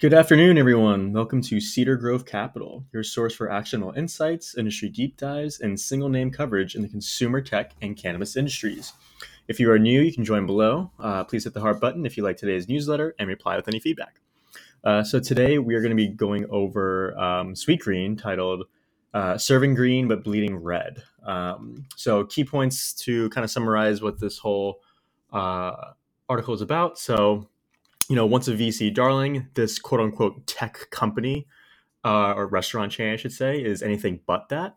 Good afternoon, everyone. Welcome to Cedar Grove Capital, your source for actionable insights, industry deep dives, and single name coverage in the consumer tech and cannabis industries. If you are new, you can join below. Uh, please hit the heart button if you like today's newsletter and reply with any feedback. Uh, so, today we are going to be going over um, Sweetgreen titled uh, Serving Green but Bleeding Red. Um, so, key points to kind of summarize what this whole uh, article is about. So, you know, once a VC darling, this quote unquote tech company uh, or restaurant chain, I should say, is anything but that.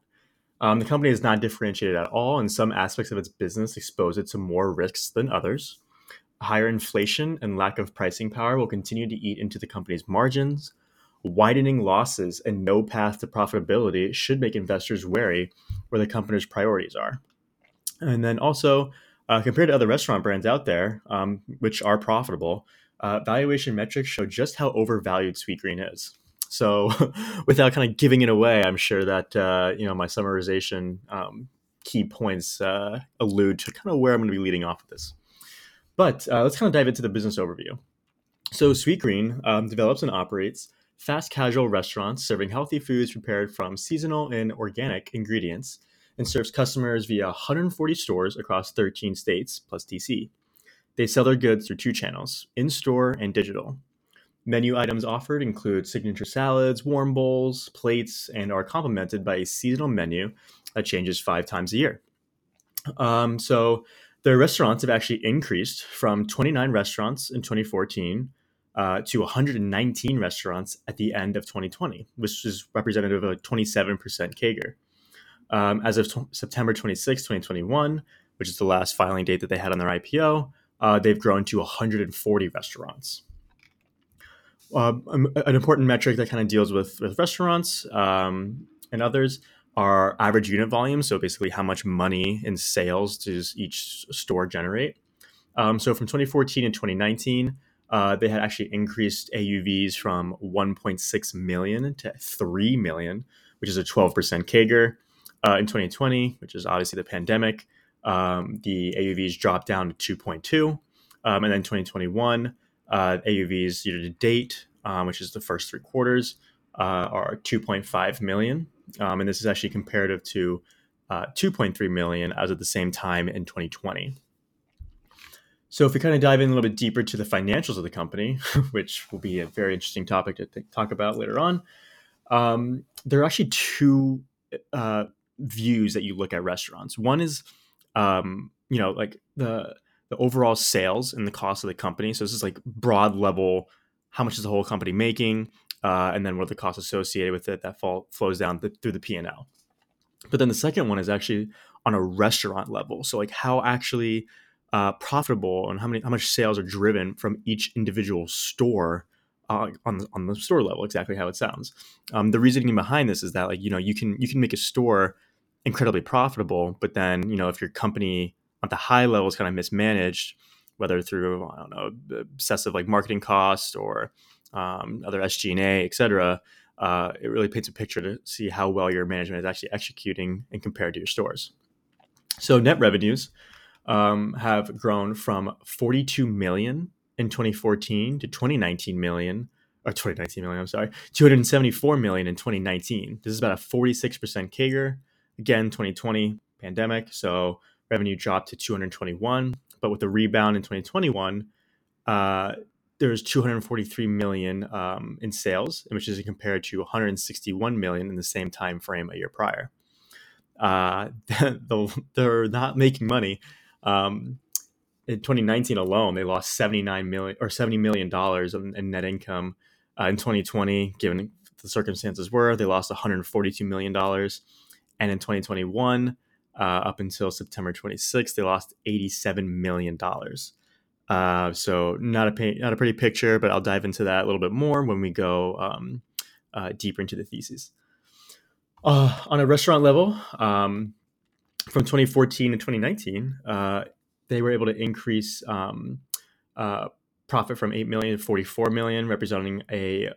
Um, the company is not differentiated at all, and some aspects of its business expose it to more risks than others. Higher inflation and lack of pricing power will continue to eat into the company's margins. Widening losses and no path to profitability should make investors wary where the company's priorities are. And then also, uh, compared to other restaurant brands out there, um, which are profitable, uh, valuation metrics show just how overvalued Sweetgreen is. So, without kind of giving it away, I'm sure that uh, you know my summarization um, key points uh, allude to kind of where I'm going to be leading off with this. But uh, let's kind of dive into the business overview. So, Sweetgreen um, develops and operates fast casual restaurants serving healthy foods prepared from seasonal and organic ingredients and serves customers via 140 stores across 13 states plus DC. They sell their goods through two channels in store and digital. Menu items offered include signature salads, warm bowls, plates, and are complemented by a seasonal menu that changes five times a year. Um, so, their restaurants have actually increased from 29 restaurants in 2014 uh, to 119 restaurants at the end of 2020, which is representative of a 27% CAGR. Um, as of t- September 26, 2021, which is the last filing date that they had on their IPO, uh, they've grown to 140 restaurants. Uh, an important metric that kind of deals with, with restaurants um, and others are average unit volume. So basically, how much money in sales does each store generate? Um, so from 2014 and 2019, uh, they had actually increased AUVs from 1.6 million to 3 million, which is a 12% CAGR. Uh, in 2020, which is obviously the pandemic, um, the AUVs dropped down to 2.2. Um, and then 2021, uh, AUVs year to date, um, which is the first three quarters, uh, are 2.5 million. Um, and this is actually comparative to uh, 2.3 million as at the same time in 2020. So, if we kind of dive in a little bit deeper to the financials of the company, which will be a very interesting topic to th- talk about later on, um, there are actually two uh, views that you look at restaurants. One is um, you know, like the the overall sales and the cost of the company. So this is like broad level, how much is the whole company making, uh, and then what are the costs associated with it that fall flows down the, through the P and L. But then the second one is actually on a restaurant level. So like how actually uh, profitable and how many how much sales are driven from each individual store uh, on the, on the store level. Exactly how it sounds. Um, the reasoning behind this is that like you know you can you can make a store incredibly profitable. But then, you know, if your company at the high level is kind of mismanaged, whether through I don't know excessive like marketing costs or um, other SG&A, et cetera, uh, it really paints a picture to see how well your management is actually executing and compared to your stores. So net revenues um, have grown from 42 million in 2014 to 2019 million or 2019 million. I'm sorry, 274 million in 2019. This is about a 46% CAGR Again, 2020 pandemic, so revenue dropped to 221. But with the rebound in 2021, uh, there's 243 million um, in sales, which is compared to 161 million in the same time frame a year prior. Uh, they're not making money. Um, in 2019 alone, they lost 79 million or 70 million dollars in, in, net income. Uh, in 2020, given the circumstances were, they lost 142 million dollars. And in 2021, uh, up until September 26th, they lost 87 million dollars. Uh, so not a pay, not a pretty picture, but I'll dive into that a little bit more when we go um, uh, deeper into the thesis. Uh, on a restaurant level, um, from 2014 to 2019, uh, they were able to increase um, uh, profit from 8 million to 44 million, representing a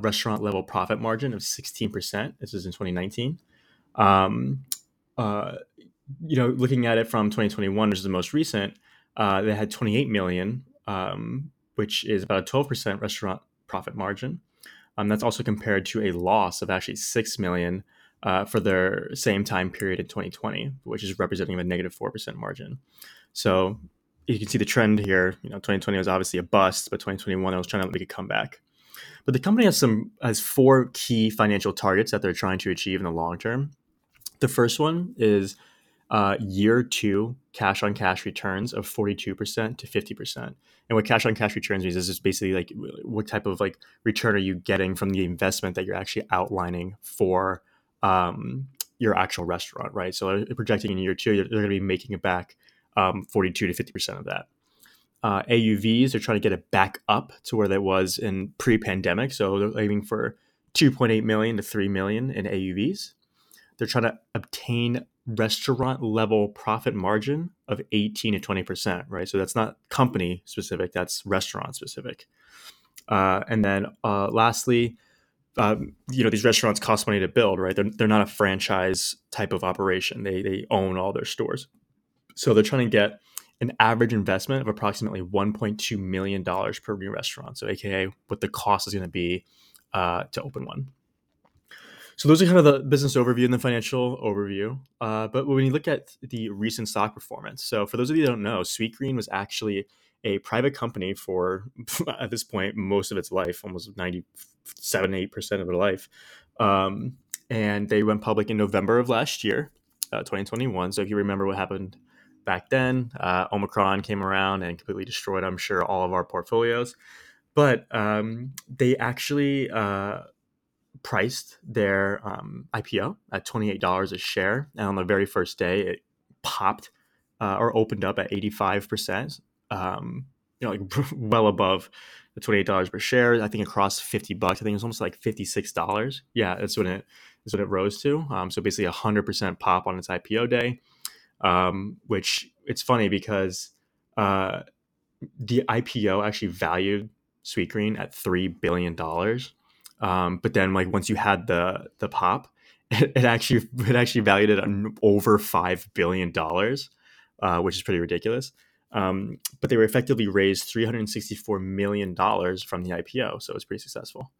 restaurant level profit margin of 16%. This is in 2019. Um, uh, you know, looking at it from 2021, which is the most recent, uh, they had 28 million, um, which is about a 12% restaurant profit margin. Um, that's also compared to a loss of actually six million uh, for their same time period in 2020, which is representing a negative negative four percent margin. So you can see the trend here. You know, 2020 was obviously a bust, but 2021 I was trying to make a comeback. But the company has some has four key financial targets that they're trying to achieve in the long term. The first one is uh, year two cash on cash returns of 42% to 50%. And what cash on cash returns means is just basically like what type of like return are you getting from the investment that you're actually outlining for um, your actual restaurant, right? So uh, projecting in year two, they're going to be making it back um, 42 to 50% of that. Uh, AUVs, they're trying to get it back up to where that was in pre-pandemic. So they're aiming for 2.8 million to 3 million in AUVs. They're trying to obtain restaurant level profit margin of 18 to 20%, right? So that's not company specific, that's restaurant specific. Uh, and then uh, lastly, um, you know, these restaurants cost money to build, right? They're, they're not a franchise type of operation. They, they own all their stores. So they're trying to get an average investment of approximately $1.2 million per new restaurant. So, AKA what the cost is going to be uh, to open one. So those are kind of the business overview and the financial overview. Uh, but when you look at the recent stock performance, so for those of you that don't know, Sweetgreen was actually a private company for at this point most of its life, almost 97, 8% of their life. Um, and they went public in November of last year, uh, 2021. So if you remember what happened back then, uh, Omicron came around and completely destroyed, I'm sure, all of our portfolios. But um, they actually uh, priced their um, IPO at $28 a share. And on the very first day, it popped uh, or opened up at 85%, um, you know, like well above the $28 per share. I think across 50 bucks, I think it was almost like $56. Yeah, that's when it is what it rose to. Um, so basically a 100% pop on its IPO day, um, which it's funny because uh, the IPO actually valued Sweetgreen at $3 billion um, but then like once you had the the pop, it, it actually it actually valued it over five billion dollars, uh, which is pretty ridiculous. Um, but they were effectively raised three hundred sixty four million dollars from the IPO, so it was pretty successful.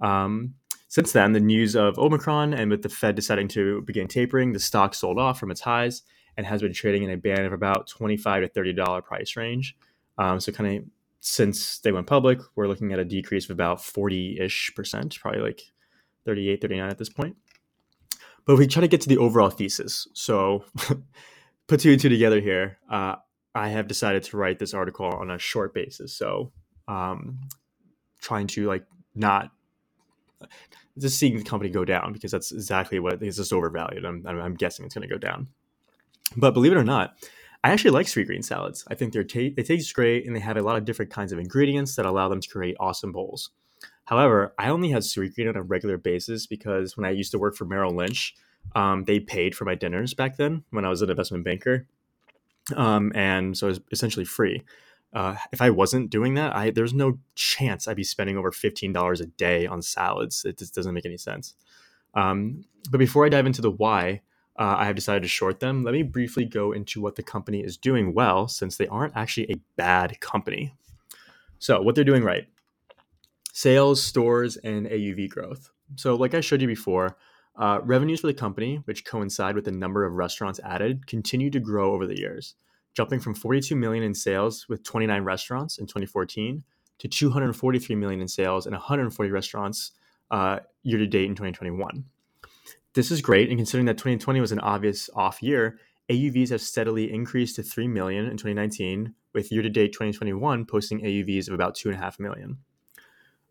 Um, since then, the news of Omicron and with the Fed deciding to begin tapering, the stock sold off from its highs and has been trading in a band of about twenty five to thirty dollar price range. Um, so kind of since they went public, we're looking at a decrease of about 40 ish percent, probably like 38, 39 at this point. But if we try to get to the overall thesis. So, put two and two together here. Uh, I have decided to write this article on a short basis. So, um, trying to like not just seeing the company go down because that's exactly what it is. Just overvalued. I'm, I'm guessing it's going to go down. But believe it or not, I actually like Sweetgreen salads. I think they're ta- they taste great and they have a lot of different kinds of ingredients that allow them to create awesome bowls. However, I only had Sweetgreen on a regular basis because when I used to work for Merrill Lynch, um, they paid for my dinners back then when I was an investment banker, um, and so it was essentially free. Uh, if I wasn't doing that, I there's no chance I'd be spending over fifteen dollars a day on salads. It just doesn't make any sense. Um, but before I dive into the why, uh, I have decided to short them. Let me briefly go into what the company is doing well, since they aren't actually a bad company. So, what they're doing right sales, stores, and AUV growth. So, like I showed you before, uh, revenues for the company, which coincide with the number of restaurants added, continue to grow over the years, jumping from 42 million in sales with 29 restaurants in 2014 to 243 million in sales and 140 restaurants uh, year to date in 2021. This is great, and considering that 2020 was an obvious off year, AUVs have steadily increased to 3 million in 2019, with year to date 2021 posting AUVs of about 2.5 million.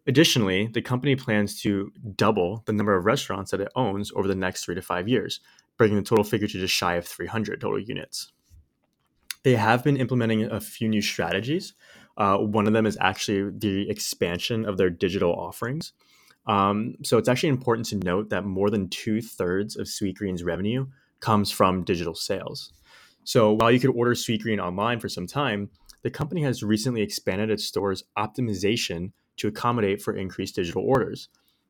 Additionally, the company plans to double the number of restaurants that it owns over the next three to five years, bringing the total figure to just shy of 300 total units. They have been implementing a few new strategies. Uh, one of them is actually the expansion of their digital offerings. Um, so it's actually important to note that more than two thirds of Sweetgreen's revenue comes from digital sales. So while you could order Sweetgreen online for some time, the company has recently expanded its store's optimization to accommodate for increased digital orders.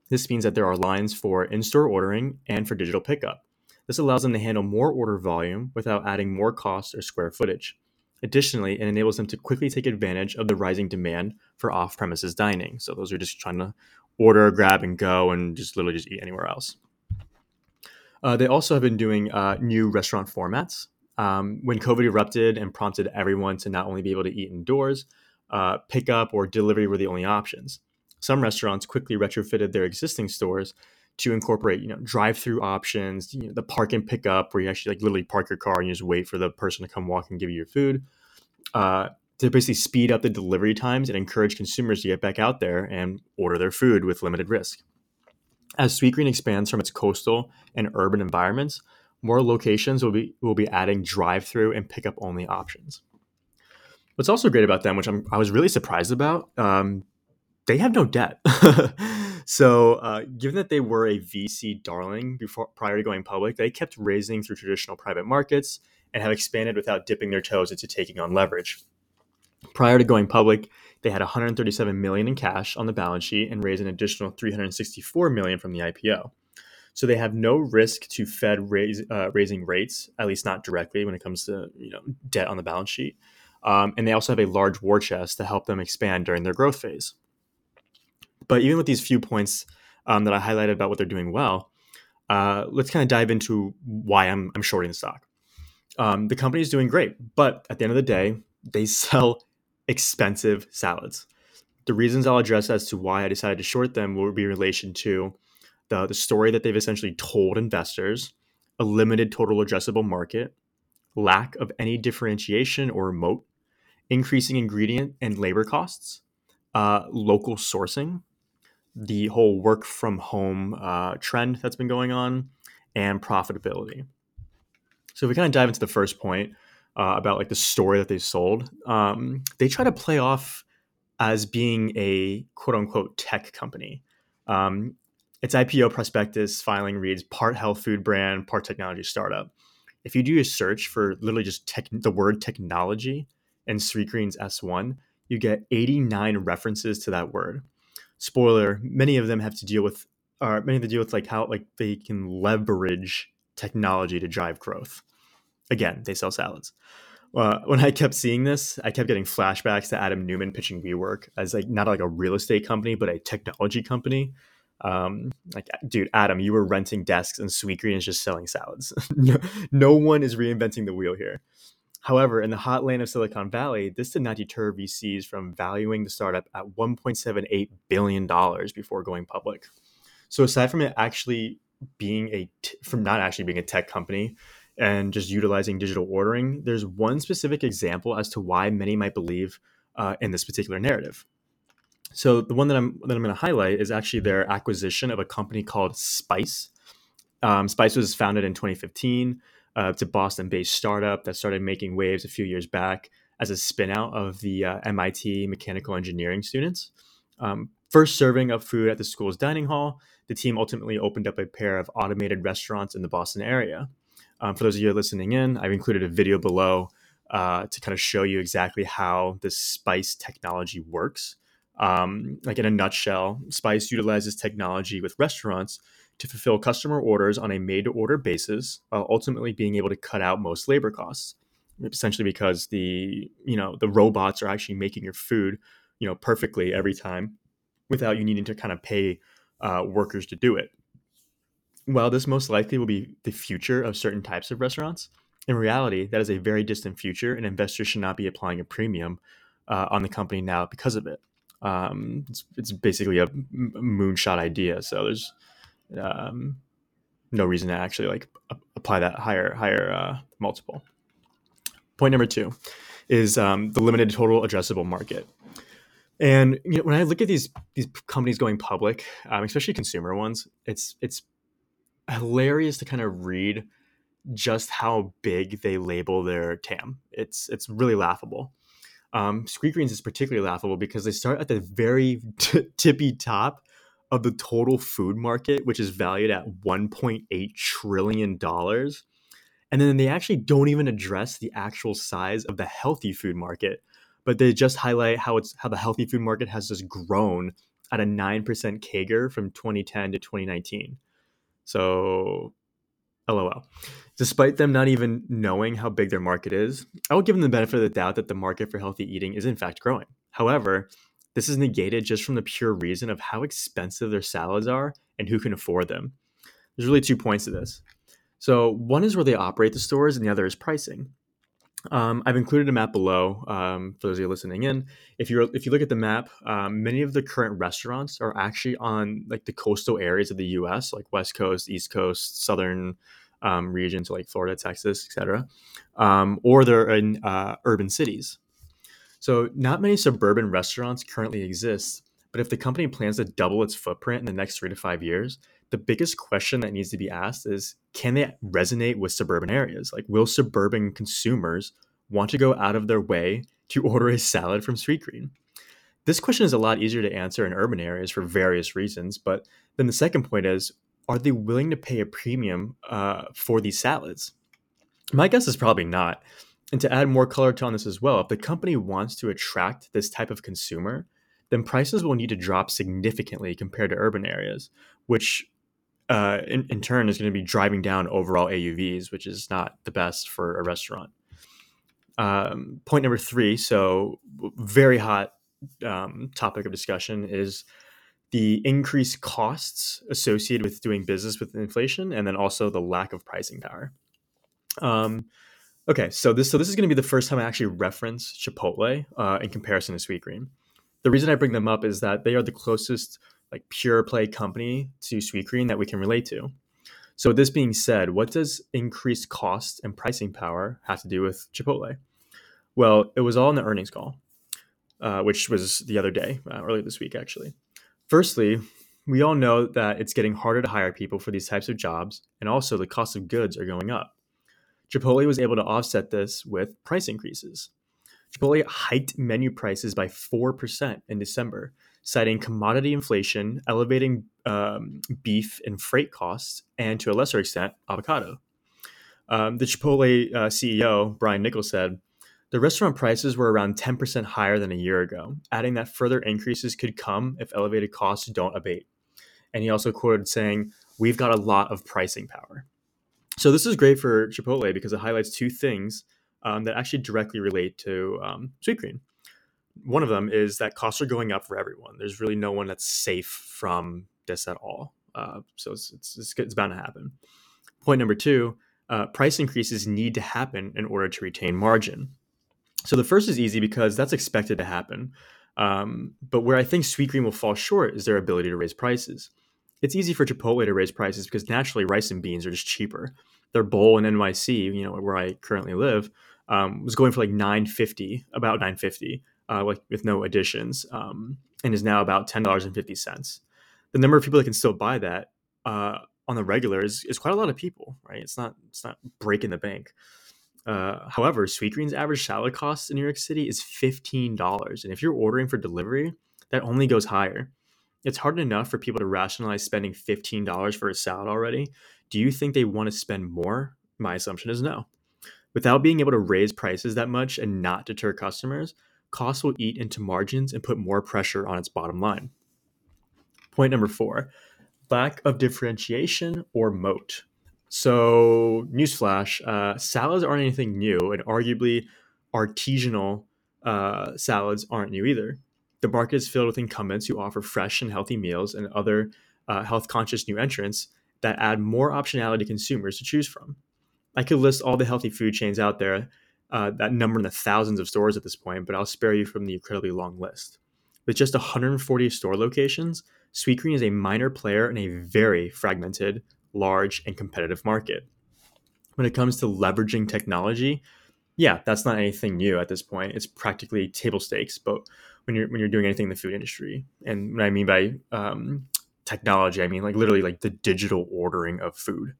This means that there are lines for in store ordering and for digital pickup. This allows them to handle more order volume without adding more cost or square footage. Additionally, it enables them to quickly take advantage of the rising demand for off premises dining. So, those are just trying to order, grab, and go, and just literally just eat anywhere else. Uh, they also have been doing uh, new restaurant formats. Um, when COVID erupted and prompted everyone to not only be able to eat indoors, uh, pickup or delivery were the only options. Some restaurants quickly retrofitted their existing stores to incorporate, you know, drive-through options, you know, the park and pick up, where you actually like literally park your car and you just wait for the person to come walk and give you your food. Uh, to basically speed up the delivery times and encourage consumers to get back out there and order their food with limited risk. As Sweetgreen expands from its coastal and urban environments, more locations will be will be adding drive-through and pickup only options. What's also great about them, which I'm, i was really surprised about, um, they have no debt. so, uh, given that they were a VC darling before prior to going public, they kept raising through traditional private markets and have expanded without dipping their toes into taking on leverage. Prior to going public, they had 137 million in cash on the balance sheet and raised an additional 364 million from the IPO. So they have no risk to Fed raise, uh, raising rates, at least not directly when it comes to you know debt on the balance sheet. Um, and they also have a large war chest to help them expand during their growth phase. But even with these few points um, that I highlighted about what they're doing well, uh, let's kind of dive into why I'm, I'm shorting the stock. Um, the company is doing great, but at the end of the day, they sell expensive salads. The reasons I'll address as to why I decided to short them will be in relation to the, the story that they've essentially told investors, a limited total addressable market, lack of any differentiation or moat, increasing ingredient and labor costs, uh, local sourcing, the whole work from home uh, trend that's been going on, and profitability. So if we kind of dive into the first point uh, about like the story that they sold, um, they try to play off as being a quote unquote tech company. Um, its IPO prospectus filing reads part health food brand, part technology startup. If you do a search for literally just tech, the word technology and Sweetgreen's S1, you get 89 references to that word. Spoiler, many of them have to deal with, or many of them deal with like how like they can leverage technology to drive growth. Again, they sell salads. Uh, when I kept seeing this, I kept getting flashbacks to Adam Neumann pitching WeWork as like not like a real estate company, but a technology company. Um, like, dude, Adam, you were renting desks and Sweetgreen is just selling salads. no, no one is reinventing the wheel here. However, in the hot lane of Silicon Valley, this did not deter VCs from valuing the startup at $1.78 billion before going public. So aside from it actually being a, t- from not actually being a tech company and just utilizing digital ordering, there's one specific example as to why many might believe uh, in this particular narrative. So the one that I'm that I'm going to highlight is actually their acquisition of a company called Spyce. Um, Spyce was founded in 2015. Uh, it's a Boston-based startup that started making waves a few years back as a spinout of the uh, MIT mechanical engineering students. Um, first serving up food at the school's dining hall, the team ultimately opened up a pair of automated restaurants in the Boston area. Um, for those of you listening in, I've included a video below uh, to kind of show you exactly how this Spyce technology works. Um, like in a nutshell, Spyce utilizes technology with restaurants to fulfill customer orders on a made to order basis while ultimately being able to cut out most labor costs essentially because the you know the robots are actually making your food you know perfectly every time without you needing to kind of pay uh, workers to do it while this most likely will be the future of certain types of restaurants in reality that is a very distant future and investors should not be applying a premium uh, on the company now because of it um, it's, it's basically a moonshot idea. So there's um, no reason to actually like apply that higher higher uh, multiple. Point number two is um, the limited total addressable market. And you know, when I look at these these companies going public, um, especially consumer ones, it's it's hilarious to kind of read just how big they label their TAM. It's it's really laughable. Um, Sweetgreens is particularly laughable because they start at the very t- tippy top of the total food market, which is valued at 1.8 trillion dollars. And then they actually don't even address the actual size of the healthy food market, but they just highlight how it's how the healthy food market has just grown at a 9% CAGR from 2010 to 2019. So LOL. Despite them not even knowing how big their market is, I will give them the benefit of the doubt that the market for healthy eating is in fact growing. However, this is negated just from the pure reason of how expensive their salads are and who can afford them. There's really two points to this. So, one is where they operate the stores, and the other is pricing. Um, I've included a map below um, for those of you listening in. If you if you look at the map, um, many of the current restaurants are actually on like the coastal areas of the U.S., like West Coast, East Coast, Southern um, regions like Florida, Texas, etc., um, or they're in uh, urban cities. So, not many suburban restaurants currently exist. But if the company plans to double its footprint in the next three to five years, the biggest question that needs to be asked is can they resonate with suburban areas? Like, will suburban consumers want to go out of their way to order a salad from Sweetgreen? This question is a lot easier to answer in urban areas for various reasons. But then the second point is are they willing to pay a premium uh, for these salads? My guess is probably not. And to add more color to on this as well, if the company wants to attract this type of consumer, then prices will need to drop significantly compared to urban areas, which uh, in, in turn is going to be driving down overall AUVs, which is not the best for a restaurant. Um, point number three, so very hot um, topic of discussion is the increased costs associated with doing business with inflation, and then also the lack of pricing power. Um, okay, so this so this is going to be the first time I actually reference Chipotle uh, in comparison to Sweetgreen. The reason I bring them up is that they are the closest like pure play company to Sweetgreen that we can relate to. So this being said, what does increased cost and pricing power have to do with Chipotle? Well, it was all in the earnings call, uh, which was the other day, uh, earlier this week actually. Firstly, we all know that it's getting harder to hire people for these types of jobs, and also the cost of goods are going up. Chipotle was able to offset this with price increases. Chipotle hiked menu prices by 4% in December, citing commodity inflation, elevating um, beef and freight costs, and to a lesser extent, avocado. Um, the Chipotle uh, CEO, Brian Nichols, said, the restaurant prices were around 10% higher than a year ago, adding that further increases could come if elevated costs don't abate. And he also quoted saying, We've got a lot of pricing power. So this is great for Chipotle because it highlights two things um, that actually directly relate to um, Sweetgreen. One of them is that costs are going up for everyone. There's really no one that's safe from this at all. Uh, so it's, it's, it's, bound to happen. Point number two uh, price increases need to happen in order to retain margin. So the first is easy because that's expected to happen. Um, but where I think Sweetgreen will fall short is their ability to raise prices. It's easy for Chipotle to raise prices because naturally rice and beans are just cheaper. Their bowl in NYC, you know, where I currently live, um, was going for like 950, about 950, uh, like with no additions, um, and is now about ten dollars and fifty cents. The number of people that can still buy that uh, on the regular is, is quite a lot of people, right? It's not it's not breaking the bank. Uh, however, Sweetgreen's average salad cost in New York City is $15. And if you're ordering for delivery, that only goes higher. It's hard enough for people to rationalize spending $15 for a salad already. Do you think they want to spend more? My assumption is no. Without being able to raise prices that much and not deter customers, costs will eat into margins and put more pressure on its bottom line. Point number four lack of differentiation or moat. So, newsflash: uh, salads aren't anything new, and arguably, artisanal uh, salads aren't new either. The market is filled with incumbents who offer fresh and healthy meals and other uh, health-conscious new entrants that add more optionality to consumers to choose from. I could list all the healthy food chains out there uh, that number in the thousands of stores at this point, but I'll spare you from the incredibly long list. With just 140 store locations, Sweetgreen is a minor player in a very fragmented, large, and competitive market. When it comes to leveraging technology, yeah, that's not anything new at this point. It's practically table stakes. But when you're when you're doing anything in the food industry, and what I mean by um, technology, I mean like literally like the digital ordering of food.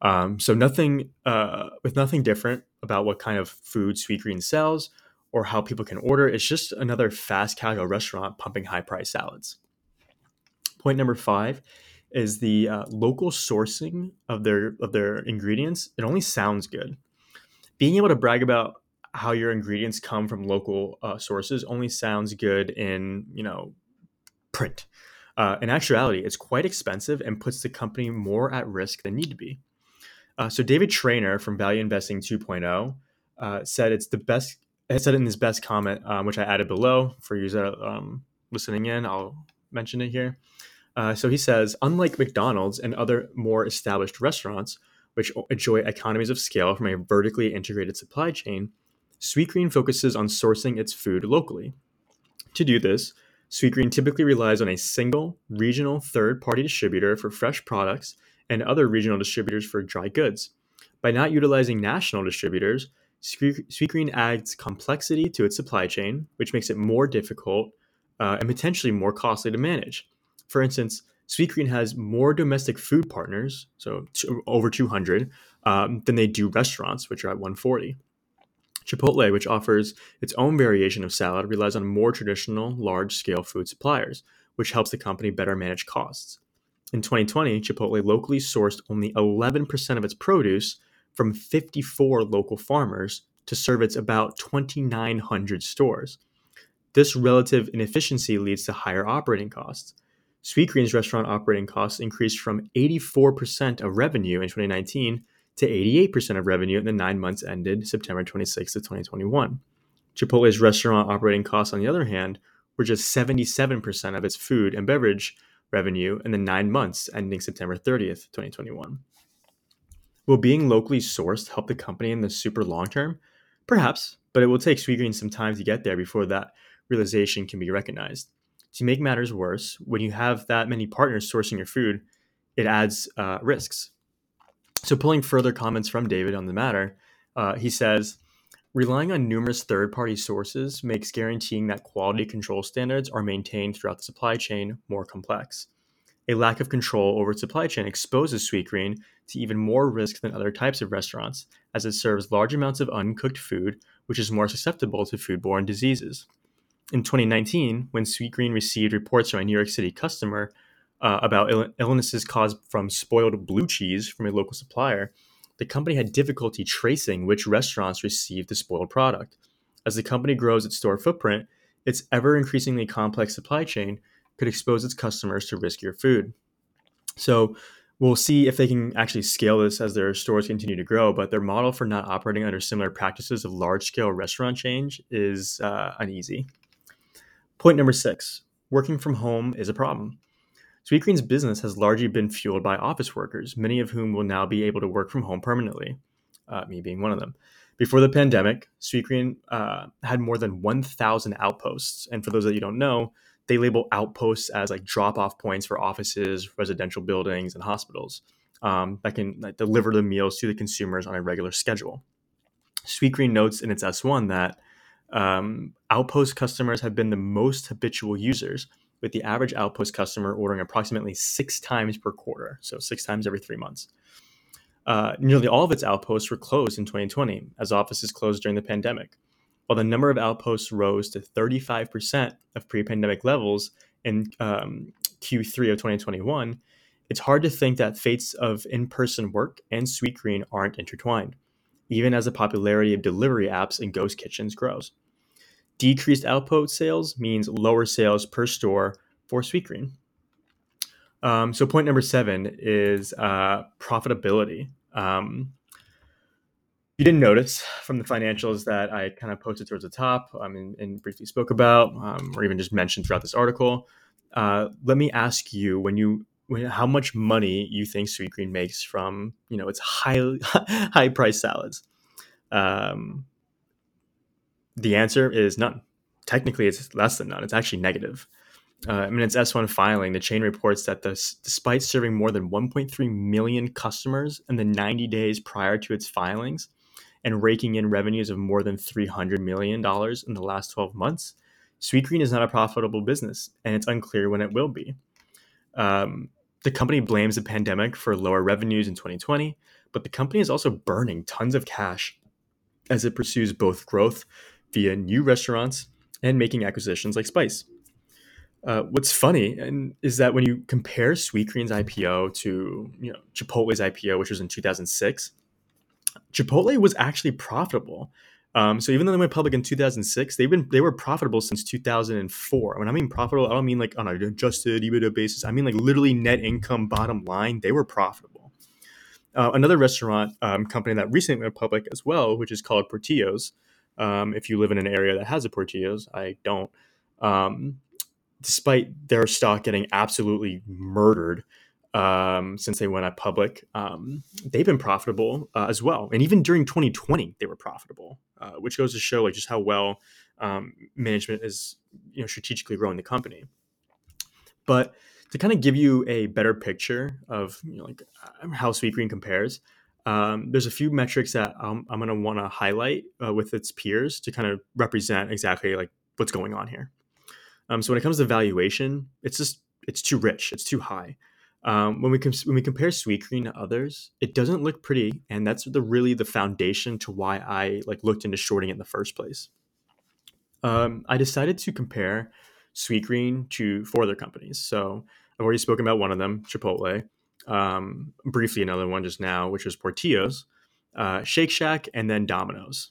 Um, so nothing uh, with nothing different about what kind of food Sweetgreen sells or how people can order. It's just another fast casual restaurant pumping high price salads. Point number five is the uh, local sourcing of their of their ingredients. It only sounds good. Being able to brag about how your ingredients come from local uh, sources only sounds good in you know print. Uh, in actuality, it's quite expensive and puts the company more at risk than need to be. Uh, so David Trainer from Value Investing 2.0 uh, said it's the best. Has said it in his best comment, um, which I added below for you um, listening in. I'll mention it here. Uh, so he says, unlike McDonald's and other more established restaurants, which enjoy economies of scale from a vertically integrated supply chain, Sweetgreen focuses on sourcing its food locally. To do this, Sweetgreen typically relies on a single regional third party distributor for fresh products and other regional distributors for dry goods. By not utilizing national distributors, Sweetgreen adds complexity to its supply chain, which makes it more difficult uh, and potentially more costly to manage. For instance, Sweetgreen has more domestic food partners, so over 200, um, than they do restaurants, which are at 140. Chipotle, which offers its own variation of salad, relies on more traditional, large scale food suppliers, which helps the company better manage costs. In 2020, Chipotle locally sourced only 11% of its produce from 54 local farmers to serve its about 2,900 stores. This relative inefficiency leads to higher operating costs. Sweetgreen's restaurant operating costs increased from 84% of revenue in 2019 to 88% of revenue in the nine months ended September 26 of 2021. Chipotle's restaurant operating costs, on the other hand, were just 77% of its food and beverage revenue in the nine months ending September 30th, 2021. Will being locally sourced help the company in the super long term? Perhaps, but it will take Sweetgreen some time to get there before that realization can be recognized. To make matters worse, when you have that many partners sourcing your food, it adds uh, risks. So, pulling further comments from David on the matter, uh, he says, Relying on numerous third party sources makes guaranteeing that quality control standards are maintained throughout the supply chain more complex. A lack of control over its supply chain exposes Sweetgreen to even more risk than other types of restaurants, as it serves large amounts of uncooked food, which is more susceptible to foodborne diseases. In 2019, when Sweetgreen received reports from a New York City customer uh, about Ill- illnesses caused from spoiled blue cheese from a local supplier, the company had difficulty tracing which restaurants received the spoiled product. As the company grows its store footprint, its ever increasingly complex supply chain could expose its customers to riskier food. So, we'll see if they can actually scale this as their stores continue to grow. But their model for not operating under similar practices of large scale restaurant change is uh, uneasy. Point number six working from home is a problem. Sweetgreen's business has largely been fueled by office workers, many of whom will now be able to work from home permanently, uh, me being one of them. Before the pandemic, Sweetgreen uh, had more than 1,000 outposts. And for those that you don't know, they label outposts as like drop off points for offices, residential buildings, and hospitals um, that can like, deliver the meals to the consumers on a regular schedule. Sweetgreen notes in its S1 that um, outpost customers have been the most habitual users, with the average Outpost customer ordering approximately six times per quarter, so six times every three months. Uh, nearly all of its outposts were closed in 2020 as offices closed during the pandemic. While the number of outposts rose to 35% of pre pandemic levels in um, Q3 of 2021, it's hard to think that fates of in person work and Sweetgreen aren't intertwined, even as the popularity of delivery apps and ghost kitchens grows. Decreased outpost sales means lower sales per store for Sweetgreen. Um, so point number seven is uh, profitability. Um, you didn't notice from the financials that I kind of posted towards the top um, and, and briefly spoke about, um, or even just mentioned throughout this article. Uh, let me ask you when you when, how much money you think Sweetgreen makes from you know its high high price salads. Um, the answer is none. Technically, it's less than none. It's actually negative. Uh, I mean, it's S1 filing. The chain reports that despite serving more than 1.3 million customers in the 90 days prior to its filings and raking in revenues of more than $300 million in the last 12 months, Sweetgreen is not a profitable business, and it's unclear when it will be. Um, the company blames the pandemic for lower revenues in 2020, but the company is also burning tons of cash as it pursues both growth via new restaurants and making acquisitions like Spyce. Uh, what's funny and is that when you compare Sweetgreen's IPO to you know Chipotle's IPO, which was in 2006, Chipotle was actually profitable. Um, so even though they went public in 2006, they've been they were profitable since 2004. When I mean profitable, I don't mean like on an adjusted EBITDA basis. I mean like literally net income bottom line. They were profitable. Uh, another restaurant um, company that recently went public as well, which is called Portillo's. Um, if you live in an area that has a Portillo's, I don't. Um, despite their stock getting absolutely murdered um, since they went at public, um, they've been profitable uh, as well. And even during 2020, they were profitable, uh, which goes to show like just how well um, management is you know strategically growing the company. But to kind of give you a better picture of you know, like how Sweetgreen compares, um, there's a few metrics that I'm, I'm going to want to highlight uh, with its peers to kind of represent exactly like what's going on here. Um, so when it comes to valuation, it's just it's too rich, it's too high. Um, when we com- when we compare Sweetgreen to others, it doesn't look pretty, and that's the really the foundation to why I like looked into shorting it in the first place. Um, I decided to compare Sweetgreen to four other companies. So I've already spoken about one of them, Chipotle. Um, briefly, another one just now, which was Portillo's, uh, Shake Shack, and then Domino's.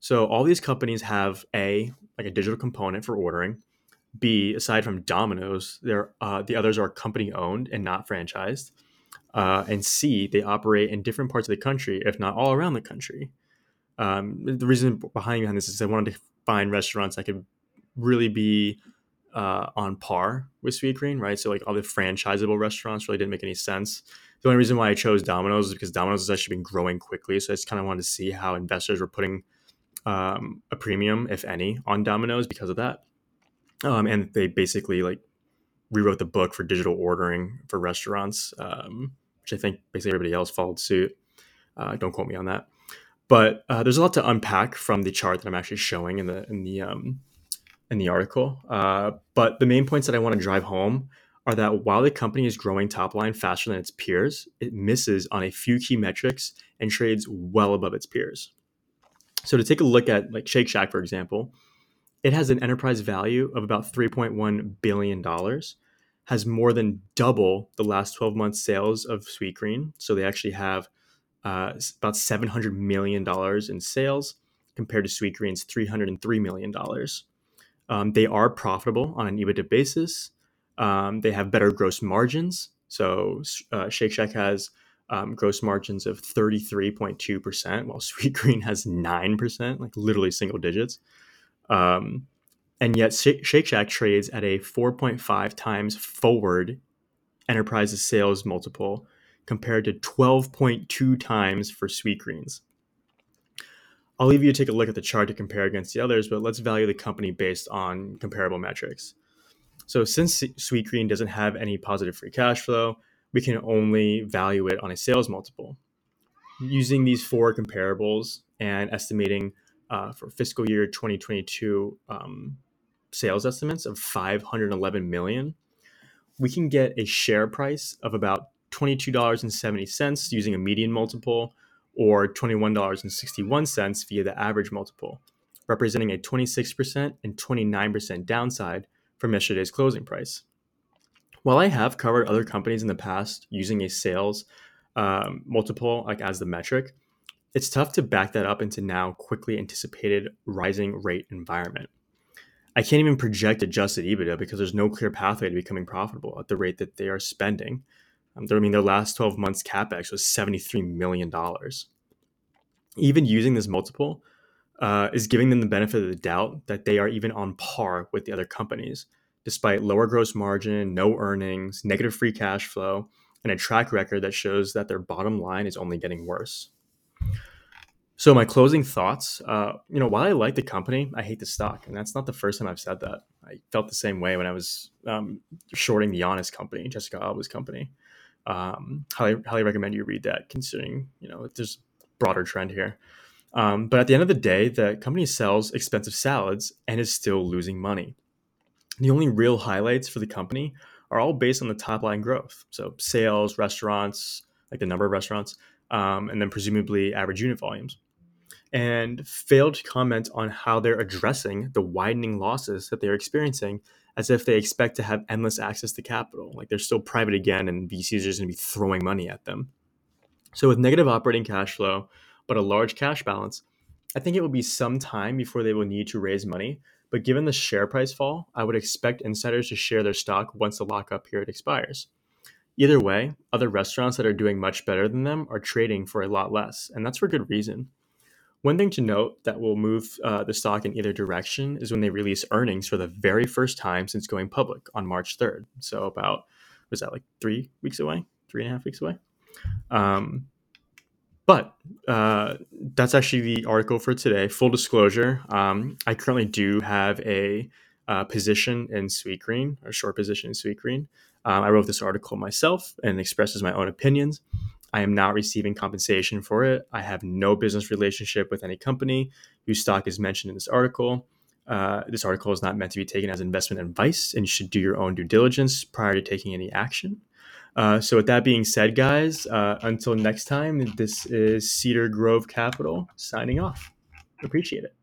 So all these companies have a like a digital component for ordering. B, aside from Domino's, there uh, the others are company owned and not franchised. Uh, and C, they operate in different parts of the country, if not all around the country. Um, the reason behind this is I wanted to find restaurants that could really be uh, on par with Sweetgreen, right? So like all the franchisable restaurants really didn't make any sense. The only reason why I chose Domino's is because Domino's has actually been growing quickly. So I just kind of wanted to see how investors were putting um, a premium, if any, on Domino's because of that. Um, and they basically like rewrote the book for digital ordering for restaurants, um, which I think basically everybody else followed suit. Uh, don't quote me on that, but uh, there's a lot to unpack from the chart that I'm actually showing in the in the um, in the article. Uh, but the main points that I want to drive home are that while the company is growing top line faster than its peers, it misses on a few key metrics and trades well above its peers. So to take a look at like Shake Shack, for example, it has an enterprise value of about $3.1 billion, has more than double the last 12 months sales of Sweetgreen. So they actually have uh, about $700 million in sales compared to Sweetgreen's $303 million. Um, they are profitable on an EBITDA basis. Um, they have better gross margins. So uh, Shake Shack has um, gross margins of 33.2%, while Sweetgreen has 9%, like literally single digits. Um, and yet Shake Shack trades at a 4.5 times forward enterprises sales multiple compared to 12.2 times for Sweetgreens. I'll leave you to take a look at the chart to compare against the others, but let's value the company based on comparable metrics. So since Sweetgreen doesn't have any positive free cash flow, we can only value it on a sales multiple. Using these four comparables and estimating uh, for fiscal year 2022 um, sales estimates of 511 million, we can get a share price of about $22.70 using a median multiple or $21.61 via the average multiple, representing a 26% and 29% downside from yesterday's closing price. While I have covered other companies in the past using a sales um, multiple like as the metric, it's tough to back that up into now quickly anticipated rising rate environment. I can't even project adjusted EBITDA because there's no clear pathway to becoming profitable at the rate that they are spending um, I mean, their last 12 months capex was $73 million. Even using this multiple uh, is giving them the benefit of the doubt that they are even on par with the other companies, despite lower gross margin, no earnings, negative free cash flow, and a track record that shows that their bottom line is only getting worse. So my closing thoughts, uh, you know, while I like the company, I hate the stock, and that's not the first time I've said that. I felt the same way when I was um, shorting the Honest company, Jessica Alba's company um, highly highly recommend you read that. Considering you know there's broader trend here. Um, but at the end of the day, the company sells expensive salads and is still losing money. The only real highlights for the company are all based on the top line growth. So sales, restaurants, like the number of restaurants, um, and then presumably average unit volumes. And failed to comment on how they're addressing the widening losses that they're experiencing as if they expect to have endless access to capital. Like they're still private again, and VCs are just going to be throwing money at them. So, with negative operating cash flow, but a large cash balance, I think it will be some time before they will need to raise money. But given the share price fall, I would expect insiders to share their stock once the lockup period expires. Either way, other restaurants that are doing much better than them are trading for a lot less, and that's for good reason. One thing to note that will move uh, the stock in either direction is when they release earnings for the very first time since going public on March 3rd. So, about, was that like three weeks away? Three and a half weeks away? Um, but uh, that's actually the article for today. Full disclosure, um, I currently do have a uh, position in Sweetgreen, a short position in Sweetgreen. Um, I wrote this article myself and expresses my own opinions. I am not receiving compensation for it. I have no business relationship with any company whose stock is mentioned in this article. Uh, this article is not meant to be taken as investment advice, and you should do your own due diligence prior to taking any action. Uh, so, with that being said, guys, uh, until next time, this is Cedar Grove Capital signing off. Appreciate it.